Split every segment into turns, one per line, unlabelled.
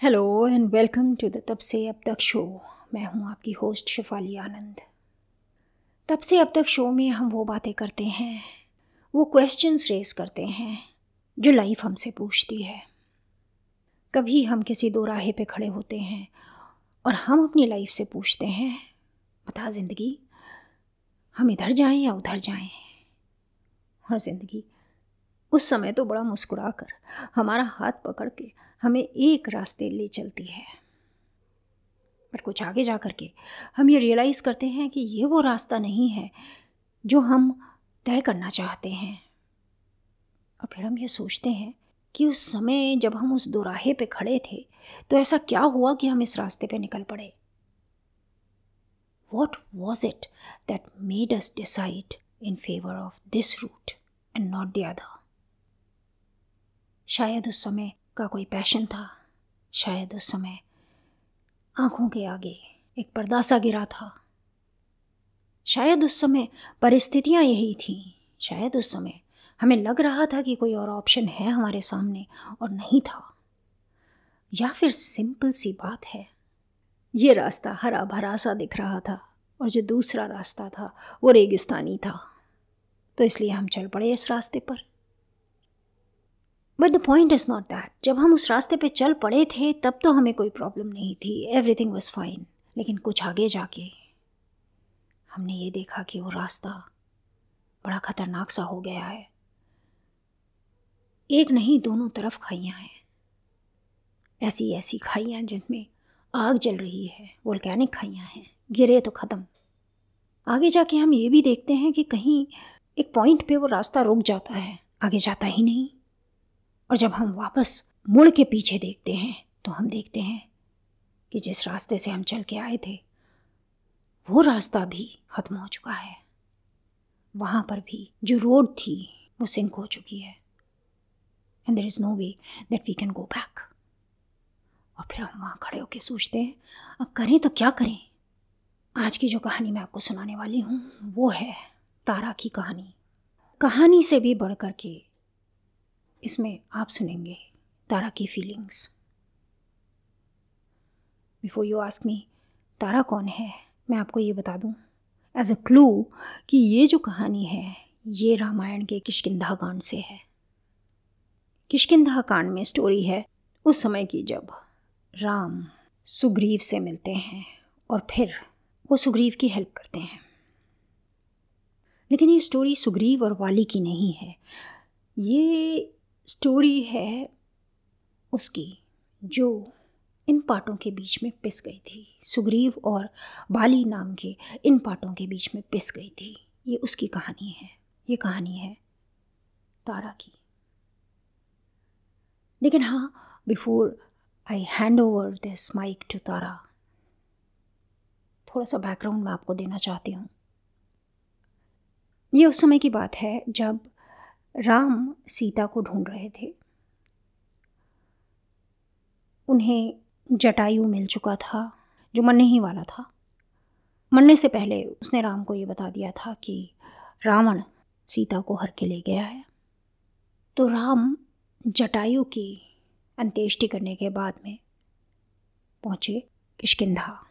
Hello and welcome to the तब से अब तक शो मैं हूँ आपकी होस्ट शिफाली आनंद। तब से अब तक शो में हम वो बातें करते हैं, वो क्वेश्चंस रेस करते हैं, जो लाइफ हमसे पूछती है। कभी हम किसी दो राहे पे खड़े होते हैं और हम अपनी लाइफ से पूछते हैं, बता ज़िंदगी, हम इधर जाएँ या उधर जाएँ? और ज़िंदगी, उस समय तो बड़ा मुस्कुरा कर हमारा हाथ पकड़ के हमें एक रास्ते ले चलती है। पर कुछ आगे जा कर के हम ये रियलाइज़ करते हैं कि ये वो रास्ता नहीं है जो हम तय करना चाहते हैं। और फिर हम ये सोचते हैं कि उस समय जब हम उस दोराहे पे खड़े थे तो ऐसा क्या हुआ कि हम इस रास्ते पे निकल पड़े? What was it that made us decide in favour of this route and not the other शायद उस समय का कोई पैशन था। शायद उस समय आँखों के आगे एक पर्दा सा गिरा था। शायद उस समय परिस्थितियाँ यही थीं। शायद उस समय हमें लग रहा था कि कोई और ऑप्शन है हमारे सामने और नहीं था। या फिर सिंपल सी बात है, ये रास्ता हरा भरा सा दिख रहा था और जो दूसरा रास्ता था वो रेगिस्तानी था। तो इसलिए हम चल पड़े इस रास्ते पर। But the point is not that जब हम उस रास्ते पे चल पड़े थे, तब तो हमें कोई प्रॉब्लम नहीं थी. एवरीथिंग वॉज़ फाइन लेकिन कुछ आगे जाके हमने ये देखा कि वो रास्ता बड़ा ख़तरनाक सा हो गया है. एक नहीं, दोनों तरफ़ खाइयाँ हैं. ऐसी ऐसी खाइयाँ जिसमें आग जल रही है. वोल्कैनिक खाइयाँ हैं. गिरे तो ख़त्म. आगे जाके हम ये भी देखते हैं कि कहीं एक पॉइंट पे वो रास्ता रुक जाता है. आगे जाता ही नहीं. और जब हम वापस मुड़ के पीछे देखते हैं तो हम देखते हैं कि जिस रास्ते से हम चल के आए थे, वो रास्ता भी ख़त्म हो चुका है। वहाँ पर भी जो रोड थी, वो सिंक हो चुकी है। And there is no way that we can go back और फिर हम वहाँ खड़े होकर सोचते हैं, अब करें तो क्या करें? आज की जो कहानी मैं आपको सुनाने वाली हूँ, वो है तारा की कहानी। कहानी से भी बढ़ कर के इसमें आप सुनेंगे तारा की feelings before you ask me Tara कौन है, मैं आपको ये बता दूँ. एज अ क्लू कि ये जो कहानी है, ये रामायण के किशकिंधा कांड से है. किशकिंधा कांड में स्टोरी है उस समय की जब राम सुग्रीव से मिलते हैं और फिर वो सुग्रीव की हेल्प करते हैं. लेकिन ये स्टोरी सुग्रीव और वाली की नहीं है. ये स्टोरी है उसकी, जो इन पार्टों के बीच में पिस गई थी। सुग्रीव और बाली नाम के इन पार्टों के बीच में पिस गई थी। ये उसकी कहानी है। ये कहानी है तारा की। लेकिन हाँ before I hand over this mic to Tara, थोड़ा सा बैकग्राउंड मैं आपको देना चाहती हूँ। ये उस समय की बात है जब राम सीता को ढूंढ रहे थे। उन्हें जटायु मिल चुका था, जो मरने ही वाला था। मरने से पहले उसने राम को ये बता दिया था कि रावण सीता को हर के ले गया है। तो राम जटायु की अंत्येष्टि करने के बाद में पहुँचे किशकिंधा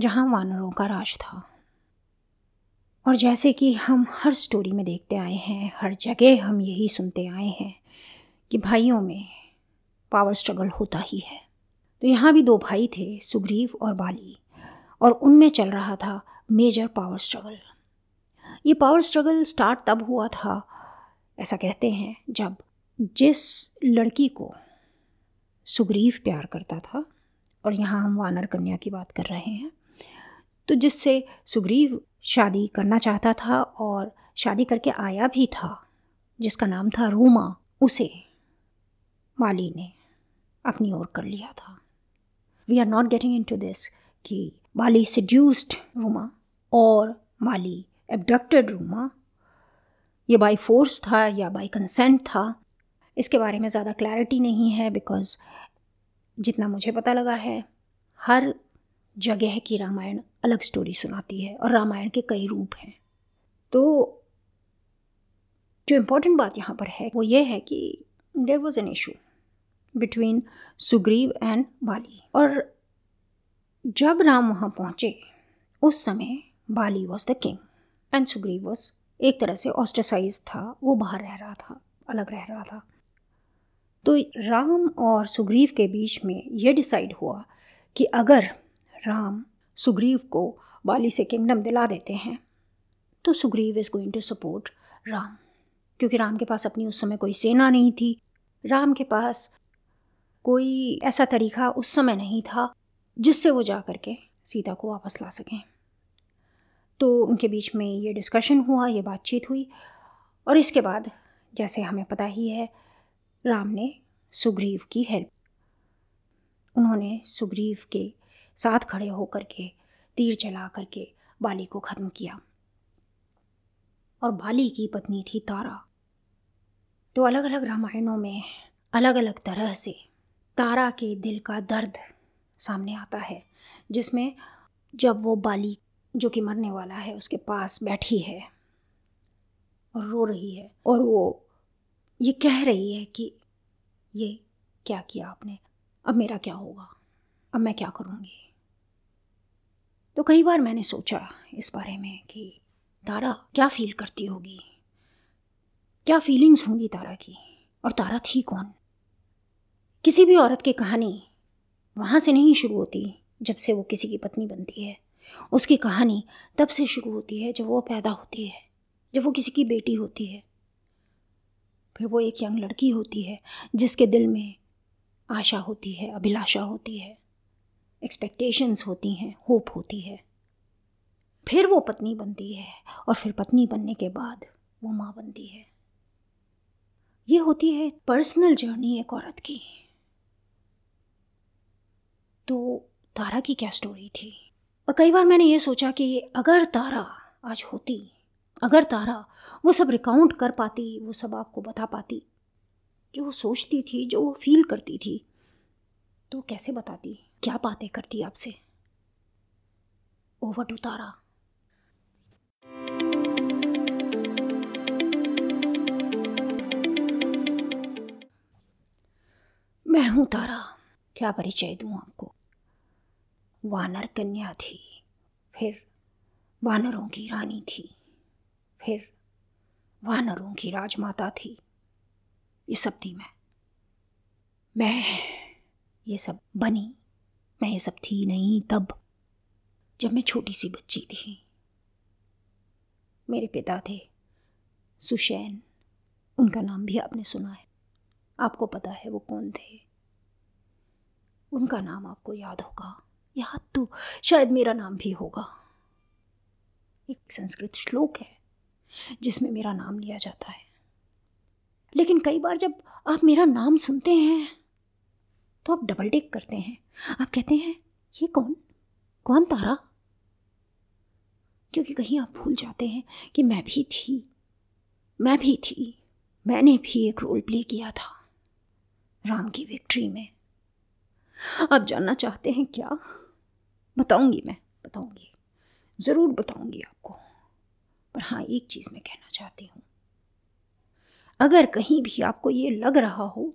जहाँ वानरों का राज था। और जैसे कि हम हर स्टोरी में देखते आए हैं, हर जगह हम यही सुनते आए हैं कि भाइयों में पावर स्ट्रगल होता ही है। तो यहाँ भी दो भाई थे, सुग्रीव और बाली, और उनमें चल रहा था मेजर पावर स्ट्रगल ये पावर स्ट्रगल स्टार्ट तब हुआ था, ऐसा कहते हैं, जब जिस लड़की को सुग्रीव प्यार करता था, और यहाँ हम वानर कन्या की बात कर रहे हैं तो जिससे सुग्रीव शादी करना चाहता था और शादी करके आया भी था, जिसका नाम था रूमा, उसे माली ने अपनी ओर कर लिया था। We are not getting into this कि माली सड्यूस्ड रूमा और माली एबडक्टेड रूमा। ये बाई फोर्स था या बाई कंसेंट था, इसके बारे में ज़्यादा क्लैरिटी नहीं है बिकॉज़ जितना मुझे पता लगा है, हर जगह की रामायण अलग स्टोरी सुनाती है और रामायण के कई रूप हैं। तो जो इम्पोर्टेंट बात यहाँ पर है, वो ये है कि there was an issue between Sugriva and Bali और जब राम वहाँ पहुँचे, उस समय Bali was the king and Sugriva was एक तरह से ऑस्ट्रसाइज था, वो बाहर रह रहा था, अलग रह रहा था। तो राम और सुग्रीव के बीच में ये डिसाइड हुआ कि अगर राम सुग्रीव को बाली से किंगडम दिला देते हैं। तो Sugriva is going to support Ram, क्योंकि राम के पास अपनी उस समय कोई सेना नहीं थी। राम के पास कोई ऐसा तरीका उस समय नहीं था जिससे वो जा कर के सीता को वापस ला सकें। तो उनके बीच में ये डिस्कशन हुआ, ये बातचीत हुई, और इसके बाद जैसे हमें पता ही है, राम ने सुग्रीव की हेल्प उन्होंने सुग्रीव के साथ खड़े होकर के तीर चला करके बाली को ख़त्म किया। और बाली की पत्नी थी तारा। तो अलग अलग रामायणों में अलग अलग तरह से तारा के दिल का दर्द सामने आता है, जिसमें जब वो बाली, जो कि मरने वाला है, उसके पास बैठी है और रो रही है, और वो ये कह रही है कि, ये क्या किया आपने? अब मेरा क्या होगा? अब मैं क्या करूँगी? तो कई बार मैंने सोचा इस बारे में कि तारा, क्या फील करती होगी? क्या फीलिंग्स होंगी तारा की? और तारा थी कौन? किसी भी औरत की कहानी वहाँ से नहीं शुरू होती जब से वो किसी की पत्नी बनती है। उसकी कहानी तब से शुरू होती है जब वो पैदा होती है, जब वो किसी की बेटी होती है। फिर वो एक यंग लड़की होती है जिसके दिल में आशा होती है, अभिलाषा होती है। एक्सपेक्टेशंस होती हैं होप होती है। फिर वो पत्नी बनती है और फिर पत्नी बनने के बाद वो माँ बनती है। ये होती है पर्सनल जर्नी एक औरत की। तो तारा की क्या स्टोरी थी? और कई बार मैंने ये सोचा कि अगर तारा आज होती, अगर तारा वो सब रिकाउंट कर पाती, वो सब आपको बता पाती, जो वो सोचती थी, जो वो फील करती थी तो कैसे बताती? क्या बातें करती आपसे? Over to Tara. मैं हूँ तारा। क्या परिचय दूँ आपको? वानर कन्या थी, फिर वानरों की रानी थी, फिर वानरों की राजमाता थी। ये सब थी मैं। मैं, ये सब बनी मैं ये सब थी नहीं तब, जब मैं छोटी सी बच्ची थी। मेरे पिता थे, सुशैन, उनका नाम भी आपने सुना है। आपको पता है वो कौन थे? उनका नाम आपको याद होगा, याद तो शायद मेरा नाम भी होगा। एक संस्कृत श्लोक है, जिसमें मेरा नाम लिया जाता है। लेकिन कई बार जब आप मेरा नाम सुनते हैं तो आप डबल टेक करते हैं। आप कहते हैं, ये कौन? कौन तारा? क्योंकि कहीं आप भूल जाते हैं कि मैं भी थी। मैं भी थी। मैंने भी एक रोल प्ले किया था राम की विक्ट्री में। आप जानना चाहते हैं क्या? बताऊँगी मैं, बताऊँगी। ज़रूर बताऊँगी आपको। पर हाँ एक चीज़ मैं कहना चाहती हूँ। अगर कहीं भी आपको ये लग रहा हो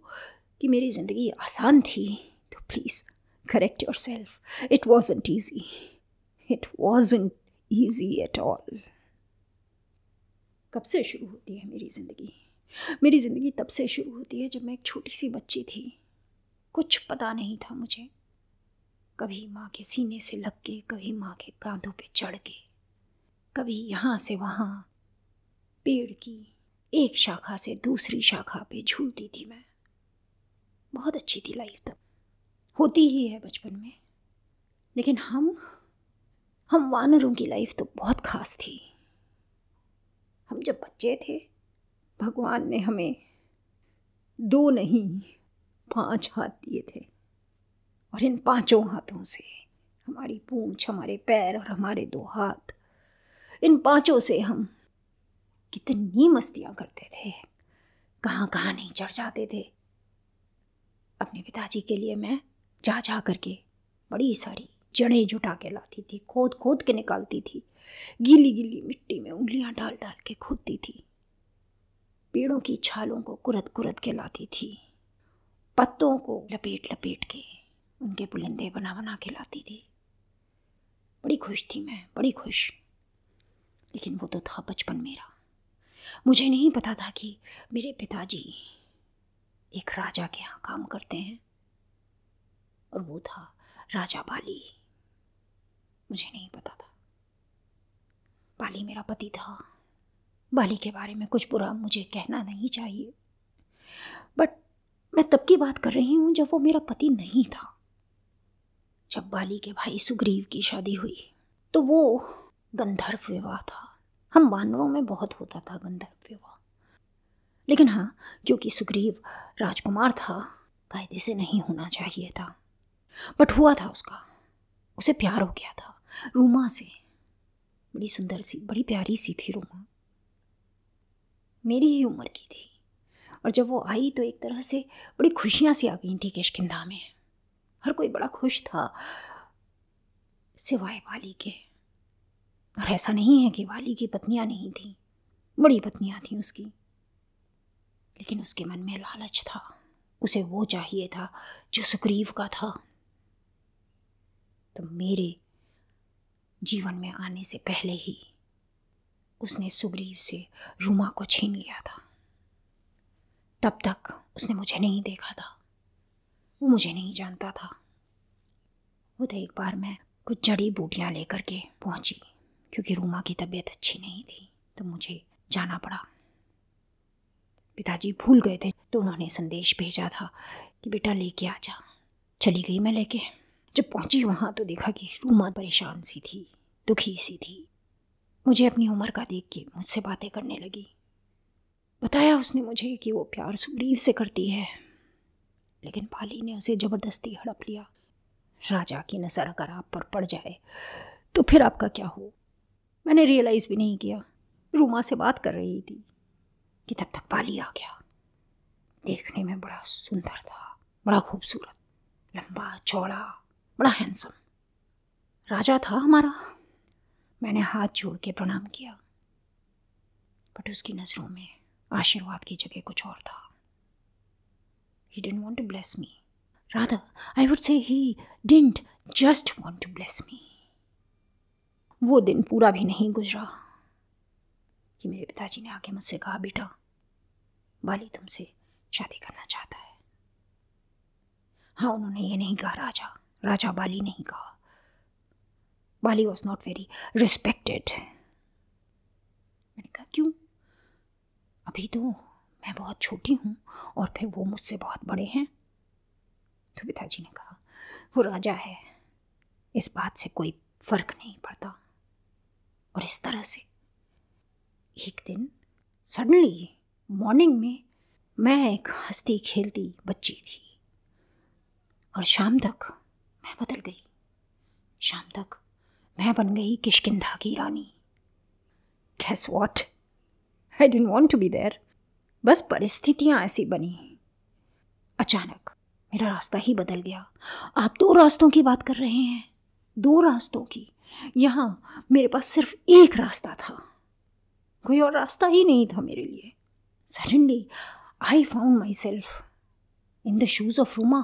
कि मेरी ज़िंदगी आसान थी तो please correct yourself it wasn't easy it wasn't easy at all कब से शुरू होती है मेरी ज़िंदगी? मेरी ज़िंदगी तब से शुरू होती है जब मैं एक छोटी सी बच्ची थी। कुछ पता नहीं था मुझे। कभी माँ के सीने से लग के, कभी माँ के कांधों पे चढ़ के, कभी यहाँ से वहाँ। पेड़ की एक शाखा से दूसरी शाखा पे झूलती थी मैं। बहुत अच्छी थी लाइफ तब। होती ही है बचपन में। लेकिन हम हम वानरों की लाइफ तो बहुत खास थी। हम जब बच्चे थे, भगवान ने हमें दो नहीं, पाँच हाथ दिए थे। और इन पाँचों हाथों से हमारी पूंछ, हमारे पैर और हमारे दो हाथ, इन पाँचों से हम कितनी मस्तियाँ करते थे। कहाँ कहाँ नहीं चढ़ जाते थे। अपने पिताजी के लिए मैं जा जा करके बड़ी सारी जड़ें जुटा के लाती थी खोद खोद के निकालती थी। गीली गीली मिट्टी में उंगलियाँ डाल डाल के खोदती थी। पेड़ों की छालों को कुरत कुरत के लाती थी। पत्तों को लपेट लपेट के उनके पुलिंदे बना बना के लाती थी। बड़ी खुश थी मैं, बड़ी खुश। लेकिन वो तो था बचपन मेरा। मुझे नहीं पता था कि मेरे पिताजी एक राजा के यहाँ काम करते हैं। और वो था राजा बाली। मुझे नहीं पता था। बाली मेरा पति था। बाली के बारे में कुछ बुरा मुझे कहना नहीं चाहिए। बट मैं तब की बात कर रही हूँ जब वो मेरा पति नहीं था। जब बाली के भाई सुग्रीव की शादी हुई तो वो गंधर्व विवाह था। हम बानरों में बहुत होता था गंधर्व विवाह। लेकिन हाँ क्योंकि सुग्रीव राजकुमार था, कायदे से नहीं होना चाहिए था। बट हुआ था उसका। उसे प्यार हो गया था। रूमा से। बड़ी सुंदर सी, बड़ी प्यारी सी थी रूमा। मेरी ही उम्र की थी। और जब वो आई तो एक तरह से बड़ी खुशियाँ सी आ गई थी किशकिंदा में। हर कोई बड़ा खुश था सिवाय वाली के। और ऐसा नहीं है कि वाली की पत्नियाँ नहीं थीं। बड़ी पत्नियाँ थीं उसकी। लेकिन उसके मन में लालच था। उसे वो चाहिए था जो सुग्रीव का था। तो मेरे जीवन में आने से पहले ही उसने सुग्रीव से रूमा को छीन लिया था। तब तक उसने मुझे नहीं देखा था। वो मुझे नहीं जानता था। वो तो एक बार मैं कुछ जड़ी बूटियाँ लेकर के पहुँची, क्योंकि रूमा की तबीयत अच्छी नहीं थी तो मुझे जाना पड़ा। पिताजी भूल गए थे तो उन्होंने संदेश भेजा था कि बेटा लेके आ जा। चली गई मैं लेके। जब पहुँची वहाँ तो देखा कि रूमा परेशान सी थी, दुखी सी थी। मुझे अपनी उम्र का देख के मुझसे बातें करने लगी। बताया उसने मुझे कि वो प्यार सुग्रीव से करती है, लेकिन पाली ने उसे ज़बरदस्ती हड़प लिया। राजा की नज़र अगर आप पर पड़ जाए तो फिर आपका क्या हो? मैंने रियलाइज़ भी नहीं किया। रूमा से बात कर रही थी। कि तब तक पाली आ गया। देखने में बड़ा सुंदर था बड़ा खूबसूरत लंबा चौड़ा बड़ा हैंडसम राजा था हमारा। मैंने हाथ जोड़ के प्रणाम किया। बट उसकी नज़रों में आशीर्वाद की जगह कुछ और था। He didn't want to bless me. Rather, I would say he didn't just want to bless me. वो दिन पूरा भी नहीं गुजरा। कि मेरे पिताजी ने आके मुझसे कहा, बेटा, बाली तुमसे शादी करना चाहता है। हाँ उन्होंने ये नहीं कहा, राजा राजा बाली नहीं कहा। Bali was not very respected मैंने कहा, क्यों? अभी तो मैं बहुत छोटी हूँ और फिर वो मुझसे बहुत बड़े हैं। तो पिताजी ने कहा, वो राजा है, इस बात से कोई फ़र्क नहीं पड़ता और इस तरह से एक दिन सडनली मॉर्निंग में, मैं एक हंसती खेलती बच्ची थी। और शाम तक, मैं बदल गई। शाम तक, मैं बन गई किशकिंधा की रानी। Guess what I didn't want to be there बस परिस्थितियाँ ऐसी बनी। अचानक, मेरा रास्ता ही बदल गया। आप दो रास्तों की बात कर रहे हैं। दो रास्तों की। यहाँ, मेरे पास सिर्फ़ एक रास्ता था। कोई और रास्ता ही नहीं था मेरे लिए। Suddenly I found myself in the shoes of Ruma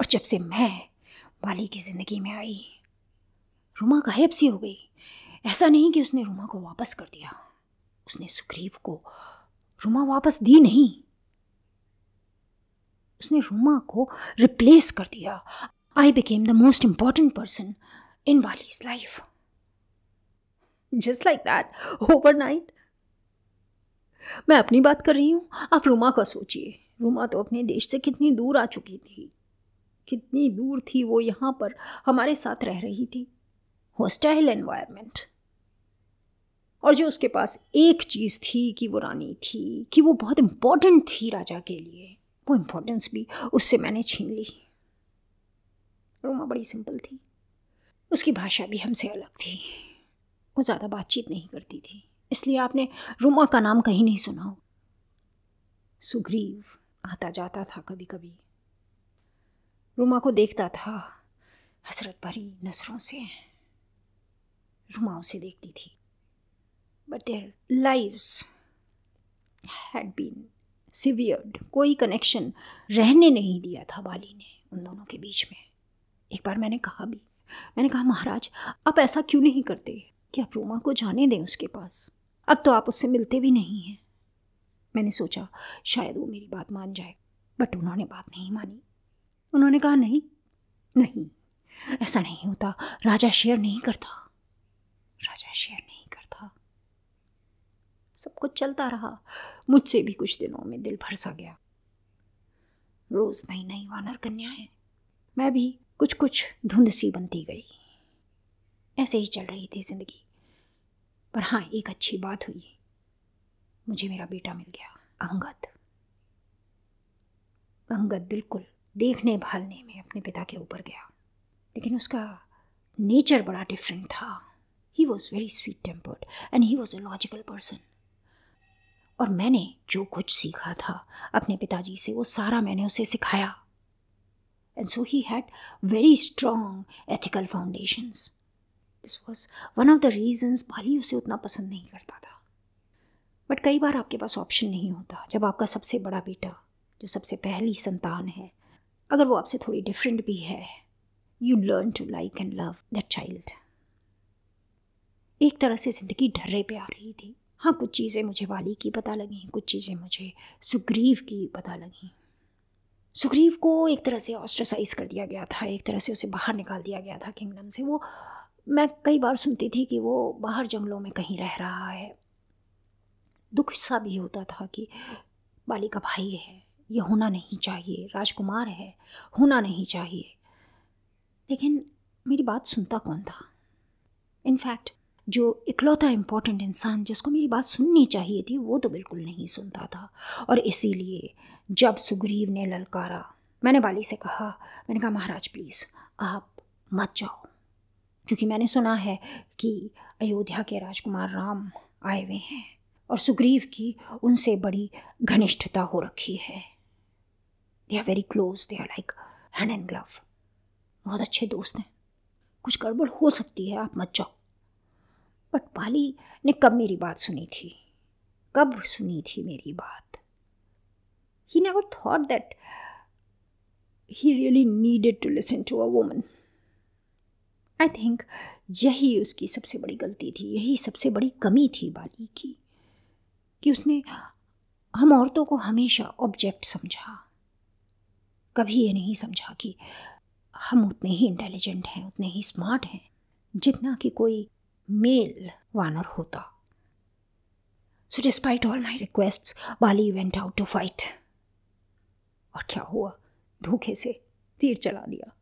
और जब से मैं बाली की ज़िंदगी में आई रूमा गायब सी हो गई। ऐसा नहीं कि उसने रूमा को वापस कर दिया। उसने सुग्रीव को रूमा वापस दी नहीं। उसने रूमा को रिप्लेस कर दिया। I became the most important person in Vali's life just like that overnight मैं अपनी बात कर रही हूँ। आप रुमा का सोचिए। रुमा तो अपने देश से कितनी दूर आ चुकी थी। कितनी दूर थी वो यहाँ पर हमारे साथ रह रही थी। हॉस्टाइल एनवायरमेंट और जो उसके पास एक चीज़ थी कि वो रानी थी, कि वो बहुत इम्पोर्टेंट थी राजा के लिए। वो इम्पोर्टेंस भी उससे मैंने छीन ली। रोमा बड़ी सिंपल थी। उसकी भाषा भी हमसे अलग थी। वो ज़्यादा बातचीत नहीं करती थी। इसलिए आपने रुमा का नाम कहीं नहीं सुना हो सुग्रीव आता जाता था कभी कभी रुमा को देखता था, हसरत भरी नज़रों से। रुमा उसे देखती थी। But their lives had been severed कोई कनेक्शन रहने नहीं दिया था बाली ने उन दोनों के बीच में। एक बार मैंने कहा भी, मैंने कहा, महाराज, आप ऐसा क्यों नहीं करते? कि आप रोमा को जाने दें उसके पास। अब तो आप उससे मिलते भी नहीं हैं। मैंने सोचा, शायद वो मेरी बात मान जाए बट उन्होंने बात नहीं मानी। उन्होंने कहा, नहीं नहीं, ऐसा नहीं होता। राजा शेयर नहीं करता। राजा शेयर नहीं करता। सब कुछ चलता रहा। मुझसे भी कुछ दिनों में दिल भरसा गया। रोज नई नई वानर कन्याएँ मैं भी कुछ कुछ धुंध सी बनती गई। ऐसे ही चल रही थी ज़िंदगी। पर हाँ एक अच्छी बात हुई। मुझे मेरा बेटा मिल गया। अंगद। अंगद बिल्कुल देखने भालने में अपने पिता के ऊपर गया। लेकिन उसका नेचर बड़ा डिफरेंट था। He was very sweet tempered and he was a logical person और मैंने जो कुछ सीखा था अपने पिताजी से, वो सारा मैंने उसे सिखाया। And so he had very strong ethical foundations this was one of the reasons Bali उसे उतना पसंद नहीं करता था। बट कई बार आपके पास ऑप्शन नहीं होता, जब आपका सबसे बड़ा बेटा, जो सबसे पहली संतान है, अगर वो आपसे थोड़ी डिफरेंट भी है you learn to like and love that child एक तरह से ज़िंदगी ढर्रे पे आ रही थी। हाँ कुछ चीज़ें मुझे वाली की पता लगी, कुछ चीज़ें मुझे सुग्रीव की पता लगी। सुग्रीव को एक तरह से ऑस्ट्रेसाइज कर दिया गया था, एक तरह से उसे बाहर निकाल दिया गया था किंगडम से। वो मैं कई बार सुनती थी कि वो बाहर जंगलों में कहीं रह रहा है। दुख सा भी होता था कि बाली का भाई है, ये होना नहीं चाहिए, राजकुमार है, होना नहीं चाहिए। लेकिन मेरी बात सुनता कौन था? इनफैक्ट, जो इकलौता इम्पोर्टेंट इंसान जिसको मेरी बात सुननी चाहिए थी, वो तो बिल्कुल नहीं सुनता था। और इसीलिए जब सुग्रीव ने ललकारा, मैंने बाली से कहा, मैंने कहा, महाराज प्लीज़ आप मत जाओ। क्योंकि मैंने सुना है कि अयोध्या के राजकुमार राम आए हुए हैं और सुग्रीव की उनसे बड़ी घनिष्ठता हो रखी है। They are very close they are like hand and glove बहुत अच्छे दोस्त हैं। कुछ गड़बड़ हो सकती है, आप मत जाओ। बट पाली ने कब मेरी बात सुनी थी? कब सुनी थी मेरी बात? He never thought that he really needed to listen to a woman I think यही उसकी सबसे बड़ी गलती थी, यही सबसे बड़ी कमी थी बाली की, कि उसने हम औरतों को हमेशा ऑब्जेक्ट समझा। कभी ये नहीं समझा कि हम उतने ही इंटेलिजेंट हैं, उतने ही स्मार्ट हैं, जितना कि कोई मेल वानर होता। So despite all my request Bali went out to fight और क्या हुआ? धोखे से तीर चला दिया।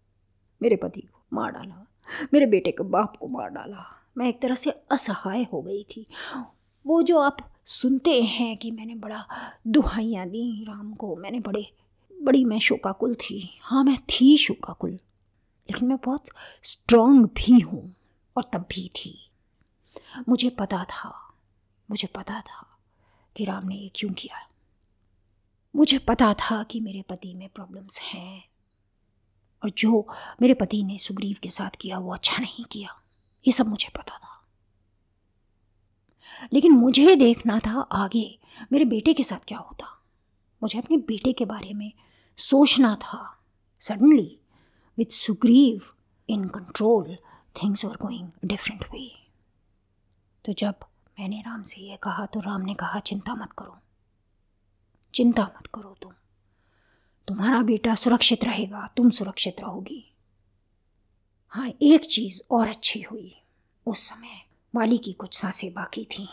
मेरे पति को मार डाला। मेरे बेटे के बाप को मार डाला। मैं एक तरह से असहाय हो गई थी। वो जो आप सुनते हैं कि मैंने बड़ा दुहाइयाँ दी राम को, मैंने बड़े, बड़ी मैं शोकाकुल थी। हाँ मैं थी शोकाकुल, लेकिन मैं बहुत स्ट्रांग भी हूँ और तब भी थी। मुझे पता था, मुझे पता था कि राम ने ये क्यों किया। मुझे पता था कि मेरे पति में प्रॉब्लम्स हैं। और जो मेरे पति ने सुग्रीव के साथ किया, वो अच्छा नहीं किया। ये सब मुझे पता था। लेकिन मुझे देखना था आगे, मेरे बेटे के साथ क्या होता। मुझे अपने बेटे के बारे में सोचना था। Suddenly with Sugriva in control things are going different way तो जब मैंने राम से यह कहा तो राम ने कहा, चिंता मत करो। चिंता मत करो तुम। तुम्हारा बेटा सुरक्षित रहेगा, तुम सुरक्षित रहोगी। हाँ एक चीज़ और अच्छी हुई। उस समय बाली की कुछ साँसें बाकी थी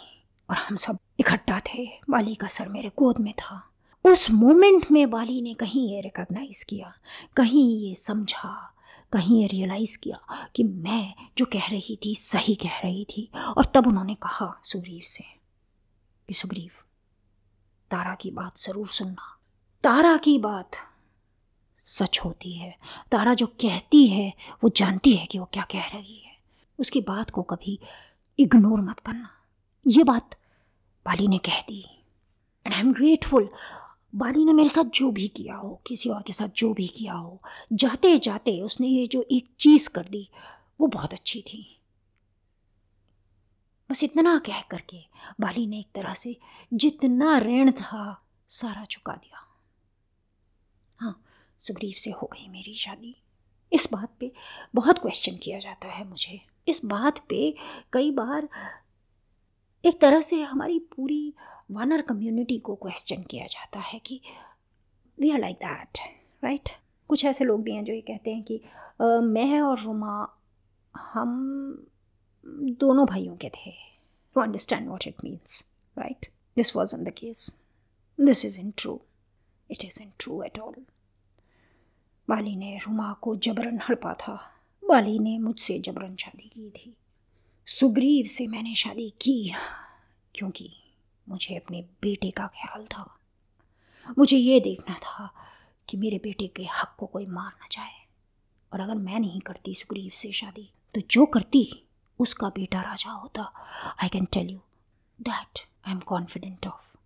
और हम सब इकट्ठा थे। बाली का सर मेरे गोद में था। उस मोमेंट में बाली ने कहीं ये रिकॉग्नाइज किया, कहीं ये समझा, कहीं ये रियलाइज़ किया कि मैं जो कह रही थी, सही कह रही थी। और तब उन्होंने कहा सुग्रीव से कि सुग्रीव, तारा की बात ज़रूर सुनना। तारा की बात सच होती है। तारा जो कहती है, वो जानती है कि वो क्या कह रही है। उसकी बात को कभी इग्नोर मत करना। ये बात बाली ने कह दी। And I am grateful Bali ने मेरे साथ जो भी किया हो, किसी और के साथ जो भी किया हो जाते जाते उसने ये जो एक चीज़ कर दी, वो बहुत अच्छी थी। बस इतना कह करके बाली ने एक तरह से जितना ऋण था, सारा चुका दिया। हाँ सुग्रीव से हो गई मेरी शादी। इस बात पे बहुत क्वेश्चन किया जाता है मुझे। इस बात पे कई बार एक तरह से हमारी पूरी वानर कम्युनिटी को क्वेश्चन किया जाता है कि we are like that right कुछ ऐसे लोग भी हैं जो ये कहते हैं कि आ, मैं और रुमा हम दोनों भाइयों के थे। To understand what it means right this was in the case this is in true it is true at all Bali ने रुमा को जबरन हड़पा था। बाली ने मुझसे जबरन शादी की थी। सुग्रीव से मैंने शादी की, क्योंकि मुझे अपने बेटे का ख्याल था। मुझे ये देखना था कि मेरे बेटे के हक को कोई मार ना जाए। और अगर मैं नहीं करती सुग्रीव से शादी तो जो करती, उसका बेटा राजा होता। I can tell you that I am confident of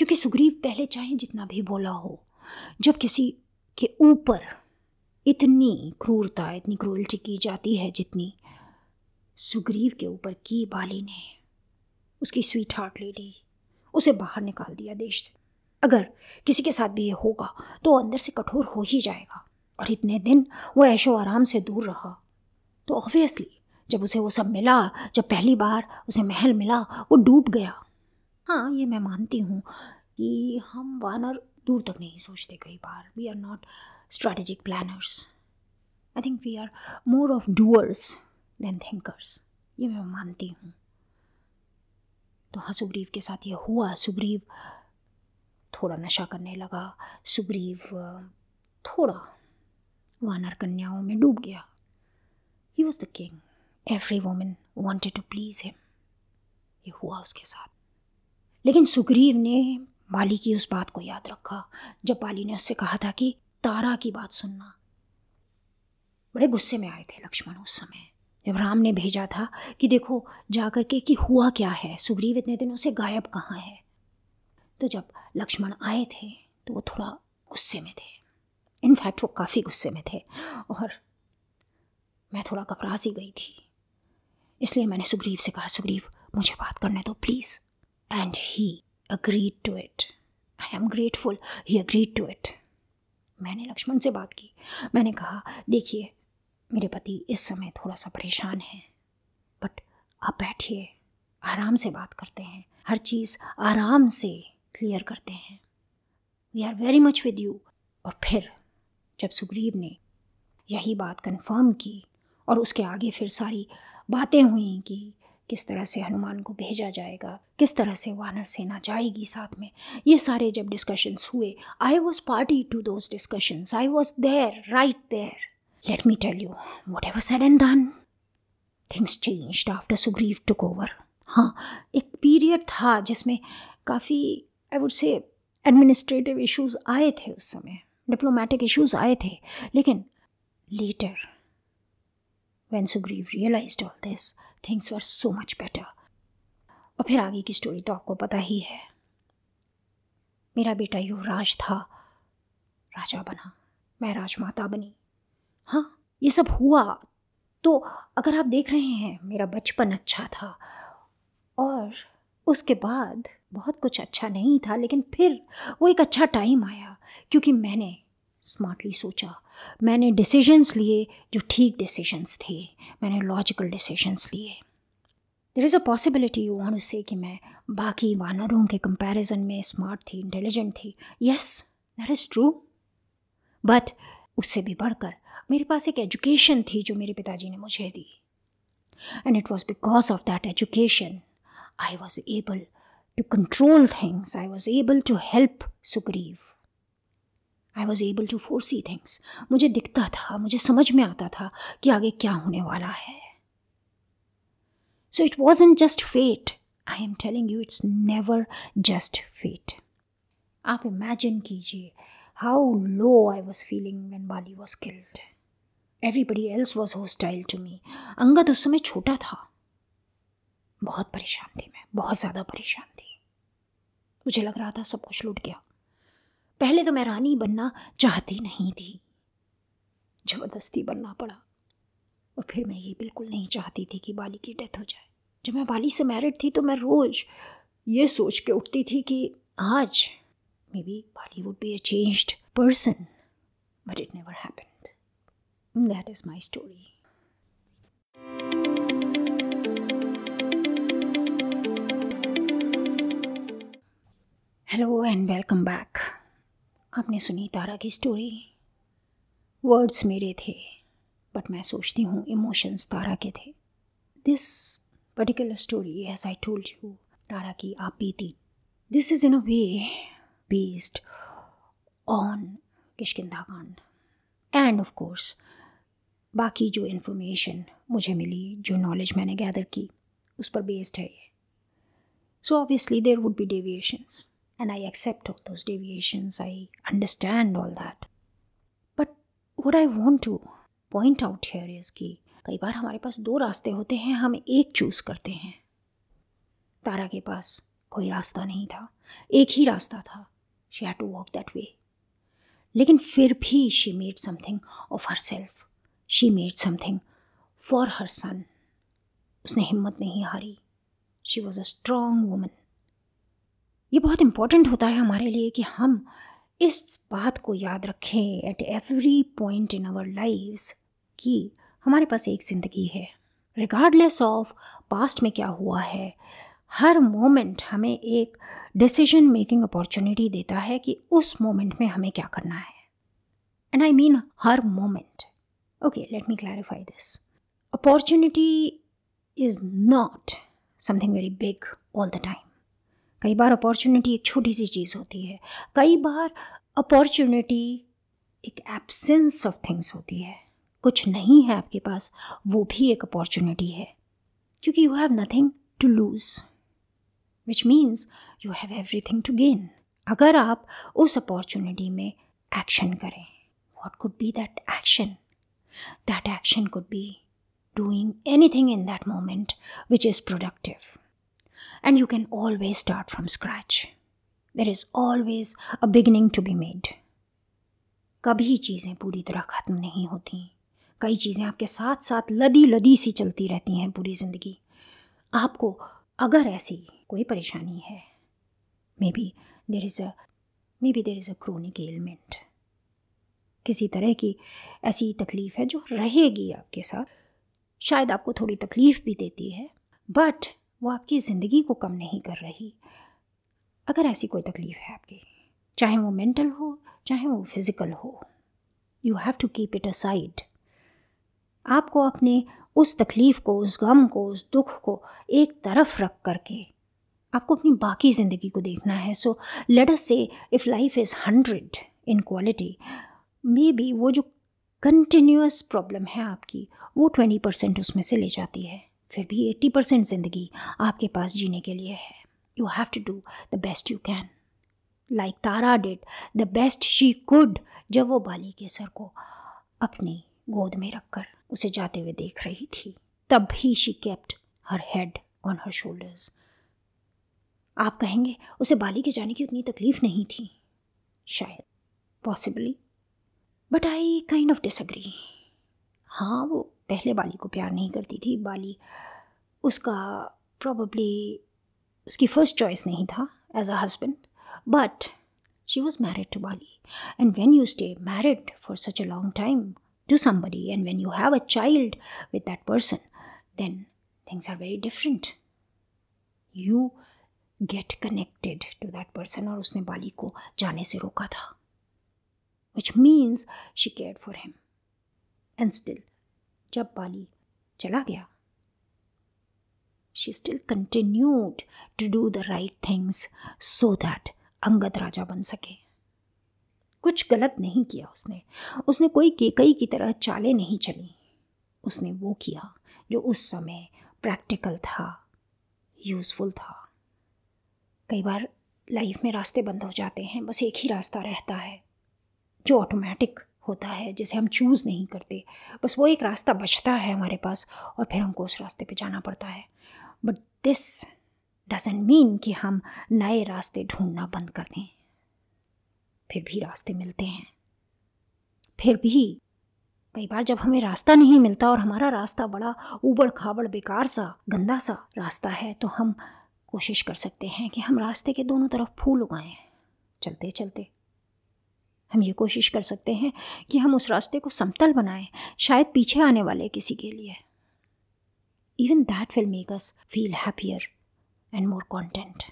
क्योंकि सुग्रीव पहले चाहे जितना भी बोला हो, जब किसी के ऊपर इतनी क्रूरता, इतनी क्रूरल्टी की जाती है जितनी सुग्रीव के ऊपर की बाली ने उसकी स्वीट हार्ट ले ली, उसे बाहर निकाल दिया देश से। अगर किसी के साथ भी ये होगा तो अंदर से कठोर हो ही जाएगा। और इतने दिन वो ऐशो आराम से दूर रहा। तो ऑब्वियसली जब उसे वो सब मिला, जब पहली बार उसे महल मिला, वो डूब गया। हाँ ये मैं मानती हूँ कि हम वानर दूर तक नहीं सोचते कई बार। We are not strategic planners I think we are more of doers than thinkers ये मैं मानती हूँ। तो हाँ सुग्रीव के साथ ये हुआ। सुग्रीव थोड़ा नशा करने लगा। सुग्रीव थोड़ा वानर कन्याओं में डूब गया। He was the king every women wanted to please him ये हुआ उसके साथ। लेकिन सुग्रीव ने बाली की उस बात को याद रखा, जब बाली ने उससे कहा था कि तारा की बात सुनना। बड़े गुस्से में आए थे लक्ष्मण उस समय, जब राम ने भेजा था कि देखो जा कर के कि हुआ क्या है, सुग्रीव इतने दिनों से गायब कहाँ है। तो जब लक्ष्मण आए थे तो वो थोड़ा गुस्से में थे। इनफैक्ट वो काफ़ी गुस्से में थे और मैं थोड़ा घबरा सी गई थी। इसलिए मैंने सुग्रीव से कहा, सुग्रीव, मुझे बात करने दो, please. And he agreed to it I am grateful he agreed to it मैंने लक्ष्मण से बात की। मैंने कहा, देखिए, मेरे पति इस समय थोड़ा सा परेशान हैं। बट आप बैठिए। आराम से बात करते हैं। हर चीज़ आराम से क्लियर करते हैं। We are very much with you और फिर, जब सुग्रीव ने यही बात कंफर्म की और उसके आगे फिर सारी बातें हुई कि किस तरह से हनुमान को भेजा जाएगा, किस तरह से वानर सेना जाएगी साथ में। ये सारे जब डिस्कशंस हुए I was party to those discussions I was there right there let me tell you whatever said and done things change after Sugriva took over हाँ एक पीरियड था जिसमें काफ़ी I would say administrative issues आए थे उस समय diplomatic issues आए थे, लेकिन later when Sugriva realise all this things were so much better और फिर आगे की स्टोरी तो आपको पता ही है। मेरा बेटा युवराज था। राजा बना। मैं राजमाता बनी। हाँ ये सब हुआ। तो अगर आप देख रहे हैं, मेरा बचपन अच्छा था। और उसके बाद बहुत कुछ अच्छा नहीं था, लेकिन फिर वो एक अच्छा टाइम आया, क्योंकि मैंने स्मार्टली सोचा। मैंने डिसीजंस लिए जो ठीक डिसीजंस थे। मैंने लॉजिकल डिसीजंस लिए। There is a possibility you want say कि मैं बाकी वानरों के कंपैरिजन में स्मार्ट थी इंटेलिजेंट थी। Yes that is true but उससे भी बढ़कर मेरे पास एक एजुकेशन थी जो मेरे पिताजी ने मुझे दी। And it was because of that education I was able to control things I was able to help Sugriva I was able to foresee things मुझे दिखता था, मुझे समझ में आता था कि आगे क्या होने वाला है। So it was in just fate I am telling you it's never just fate आप इमेजिन कीजिए how low I was feeling when Bali was killed everybody else was hostile to me Angad उस समय छोटा था। बहुत परेशान थी मैं, बहुत ज़्यादा परेशान थी। मुझे लग रहा था सब कुछ लुट गया। पहले तो मैं रानी बनना चाहती नहीं थी ज़बरदस्ती बनना पड़ा और फिर मैं ये बिल्कुल नहीं चाहती थी कि बाली की डेथ हो जाए जब मैं बाली से मैरिड थी तो मैं रोज़ ये सोच के उठती थी कि आज maybe Bali would be a changed person but it never happened. That is my story. Hello and welcome back आपने सुनी तारा की स्टोरी वर्ड्स मेरे थे बट मैं सोचती हूँ इमोशंस तारा के थे। This particular story as I told you Tara की आप बीती। This is in a way based on Kishkindha Kand and of course बाकी जो इन्फॉर्मेशन मुझे मिली, जो नॉलेज मैंने गैदर की, उस पर बेस्ड है ये। So obviously there would be deviations and I accept all those deviations I understand all that but would I want to point out here is की कई बार हमारे पास दो रास्ते होते हैं, हम एक चूज़ करते हैं। तारा के पास कोई रास्ता नहीं था। एक ही रास्ता था। She had to walk that way लेकिन फिर भी she made something of her self she made something for her son उसने हिम्मत नहीं हारी। She was a strong woman ये बहुत इम्पोर्टेंट होता है हमारे लिए कि हम इस बात को याद रखें at every point in our lives कि हमारे पास एक ज़िंदगी है। रिगार्डलेस ऑफ़ पास्ट में क्या हुआ है, हर मोमेंट हमें एक डिसीज़न मेकिंग अपॉर्चुनिटी देता है कि उस मोमेंट में हमें क्या करना है। And I mean her moment okay let me clarify this opportunity is not something very big all the time कई बार अपॉर्चुनिटी एक छोटी सी चीज़ होती है। कई बार अपॉर्चुनिटी एक एब्सेंस ऑफ़ थिंग्स होती है। कुछ नहीं है आपके पास, वो भी एक अपॉर्चुनिटी है। क्योंकि you have nothing to lose which means you have everything to gain अगर आप उस अपॉर्चुनिटी में एक्शन करें what could be that action that action could be doing anything in that moment which is productive and you can always start from scratch there is always a beginning to be made कभी चीज़ें पूरी तरह ख़त्म नहीं होती। कई चीज़ें आपके साथ साथ लदी लदी सी चलती रहती हैं पूरी ज़िंदगी। आपको अगर ऐसी कोई परेशानी है maybe there is a maybe there is a chronic element किसी तरह की ऐसी तकलीफ़ है जो रहेगी आपके साथ। शायद आपको थोड़ी तकलीफ़ भी देती है बट वो आपकी ज़िंदगी को कम नहीं कर रही। अगर ऐसी कोई तकलीफ़ है आपकी, चाहे वो मेंटल हो, चाहे वो फ़िज़िकल हो you have to keep it aside आपको अपने उस तकलीफ़ को, उस गम को, उस दुख को एक तरफ़ रख करके आपको अपनी बाकी ज़िंदगी को देखना है। So let us say if life is hundred in quality maybe वो जो कंटिन्यूस प्रॉब्लम है आपकी, वो ट्वेंटी परसेंट उसमें से ले जाती है। फिर भी एट्टी परसेंट ज़िंदगी आपके पास जीने के लिए है। You have to do the best you can like Tara did the best she could जब वो बाली के सर को अपनी गोद में रखकर उसे जाते हुए देख रही थी, तब भी she kept her head on her shoulders आप कहेंगे, उसे बाली के जाने की उतनी तकलीफ़ नहीं थी? शायद possibly but I kind of disagree हाँ वो पहले बाली को प्यार नहीं करती थी। बाली उसका प्रॉब्ली उसकी फ़र्स्ट चॉइस नहीं था as a husband but she was married to Bali. And when you stay married for such a long time to somebody and when you have a child with that person then things are very different you get connected to that person और उसने बाली को जाने से रोका था which means she care for him and still जब बाली चला गया। She still continued to do the right things so that Angad राजा बन सके। कुछ गलत नहीं किया उसने। उसने कोई केकई की तरह चालें नहीं चली। उसने वो किया जो उस समय प्रैक्टिकल था यूज़फुल था। कई बार लाइफ में रास्ते बंद हो जाते हैं, बस एक ही रास्ता रहता है, जो ऑटोमेटिक होता है, जिसे हम चूज़ नहीं करते। बस वो एक रास्ता बचता है हमारे पास और फिर हमको उस रास्ते पे जाना पड़ता है। बट दिस डजेंट मीन कि हम नए रास्ते ढूंढना बंद कर दें। फिर भी रास्ते मिलते हैं। फिर भी कई बार जब हमें रास्ता नहीं मिलता और हमारा रास्ता बड़ा ऊबड़ खाबड़ बेकार सा, गंदा सा रास्ता है तो हम कोशिश कर सकते हैं कि हम रास्ते के दोनों तरफ़ फूल उगाएँ। चलते चलते हम ये कोशिश कर सकते हैं कि हम उस रास्ते को समतल बनाएँ, शायद पीछे आने वाले किसी के लिए। Even that will make us feel happier and more content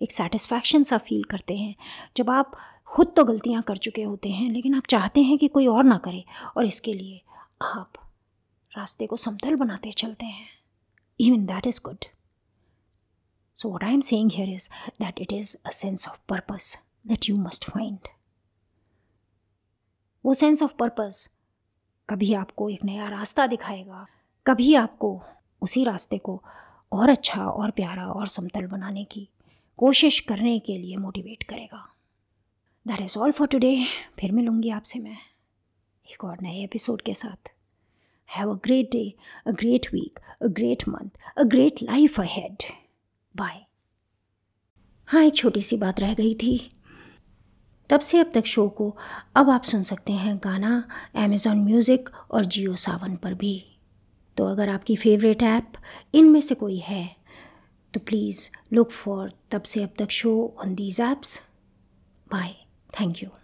एक सेटिस्फैक्शन सा फील करते हैं। जब आप खुद तो गलतियाँ कर चुके होते हैं, लेकिन आप चाहते हैं कि कोई और ना करे और इसके लिए आप रास्ते को समतल बनाते चलते हैं। Even that is good so what I am saying here is that it is a sense of purpose that you must find वो सेंस ऑफ़ पर्पस कभी आपको एक नया रास्ता दिखाएगा, कभी आपको उसी रास्ते को और अच्छा और प्यारा, और समतल बनाने की कोशिश करने के लिए मोटिवेट करेगा। That is all for today फिर मिलूँगी आपसे मैं एक और नए एपिसोड के साथ। Have a great day a great week a great month a great life ahead bye हाँ एक छोटी सी बात रह गई थी। तब से अब तक शो को अब आप सुन सकते हैं गाना अमेज़ॉन म्यूज़िक और जियो सावन पर भी। तो अगर आपकी फेवरेट ऐप इन में से कोई है तो प्लीज़ लुक फॉर तब से अब तक show on these apps bye thank you.